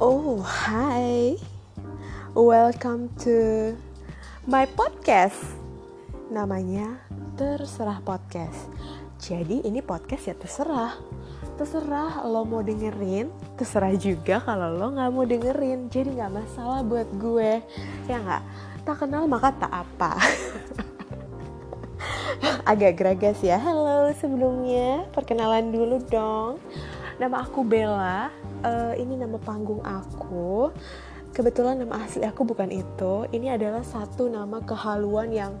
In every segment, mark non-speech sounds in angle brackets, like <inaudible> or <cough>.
Oh, hi. Welcome to my podcast. Namanya Terserah Podcast. Jadi ini podcast ya terserah. Terserah lo mau dengerin, terserah juga kalau lo nggak mau dengerin. Jadi nggak masalah buat gue, ya nggak. Tak kenal maka tak apa. <laughs> Agak geragas ya. Halo sebelumnya, perkenalan dulu dong. Nama aku Bella. Uh, ini nama panggung aku. Kebetulan nama asli aku bukan itu. Ini adalah satu nama kehaluan yang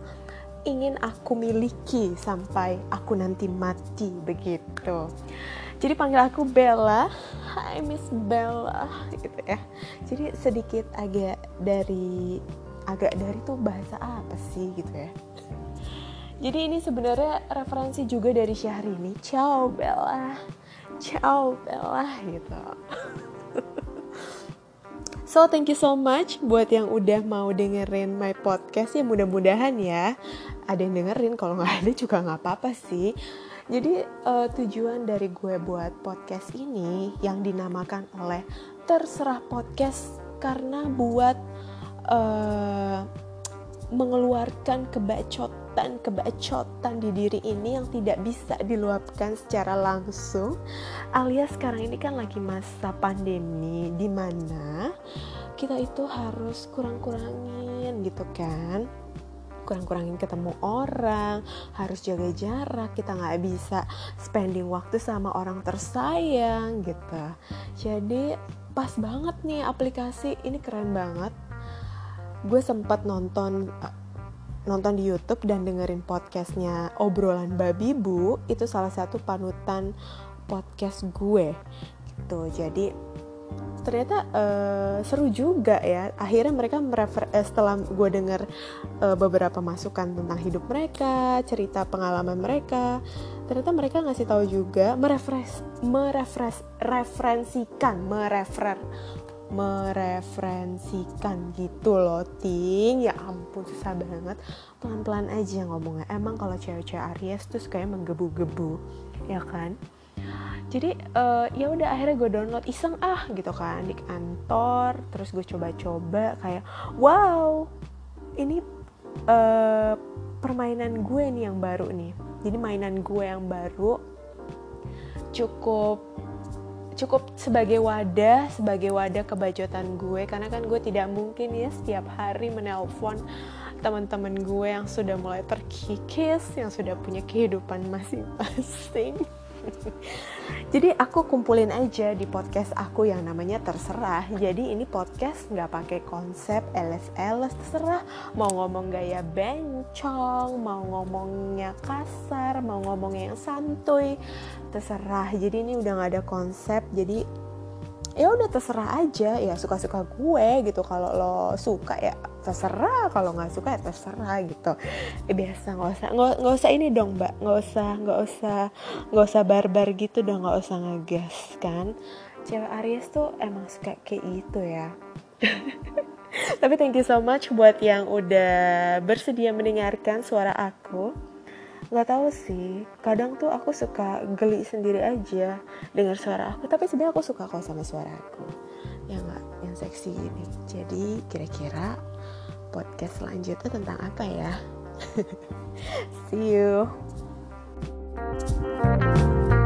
ingin aku miliki sampai aku nanti mati begitu. Jadi panggil aku Bella. Hai Miss Bella gitu ya. Jadi sedikit agak dari agak dari tuh bahasa apa sih gitu ya. Jadi ini sebenarnya referensi juga dari Syahrini. Ciao Bella. Ciao Bella gitu. so thank you so much buat yang udah mau dengerin my podcast ya mudah-mudahan ya ada yang dengerin kalau nggak ada juga nggak apa-apa sih. Jadi uh, tujuan dari gue buat podcast ini yang dinamakan oleh terserah podcast karena buat uh, mengeluarkan kebacotan-kebacotan di diri ini yang tidak bisa diluapkan secara langsung alias sekarang ini kan lagi masa pandemi di mana kita itu harus kurang-kurangin gitu kan. Kurang-kurangin ketemu orang harus jaga jarak kita nggak bisa spending waktu sama orang tersayang gitu. Jadi pas banget nih aplikasi ini keren banget. Gue sempat nonton nonton di YouTube dan dengerin podcastnya obrolan babi bu itu salah satu panutan podcast gue. Gitu. Jadi ternyata uh, seru juga ya. Akhirnya mereka merefer uh, setelah gue denger uh, beberapa masukan tentang hidup mereka cerita pengalaman mereka ternyata mereka ngasih tahu juga merefres merefres referensikan merefer mereferensikan gitu loh ting. Ya ampun susah banget. Pelan-pelan aja ngomongnya. Emang kalau cewek-cewek Aries tuh kayak menggebu-gebu ya kan? Jadi uh, ya udah akhirnya gue download iseng ah gitu kan di kantor. Terus gue coba-coba kayak wow ini uh, permainan gue nih yang baru nih. Jadi mainan gue yang baru cukup cukup sebagai wadah sebagai wadah kebajotan gue. Karena kan gue tidak mungkin ya setiap hari menelpon teman-teman gue yang sudah mulai terkikis yang sudah punya kehidupan masing-masing <laughs> jadi aku kumpulin aja di podcast aku yang namanya terserah. Jadi ini podcast nggak pakai konsep LS-LS terserah. Mau ngomong gaya bencong mau ngomongnya kasar mau ngomongnya yang santuy terserah. Jadi ini udah nggak ada konsep jadi ya udah terserah aja ya suka-suka gue gitu. Kalau lo suka ya terserah. Kalau nggak suka ya terserah gitu. Eh, biasa nggak usah nggak usah ini dong mbak. Nggak usah nggak usah nggak usah barbar gitu dong. Nggak usah ngegas kan? Cewek Aries tuh emang suka kayak gitu ya. <laughs> Tapi thank you so much buat yang udah bersedia mendengarkan suara aku nggak tahu sih. Kadang tuh aku suka geli sendiri aja dengar suara aku. Tapi sebenarnya aku suka kok sama suara aku. Yang nggak? Yang seksi ini. Jadi kira-kira podcast selanjutnya tentang apa ya? <laughs> See you thank you.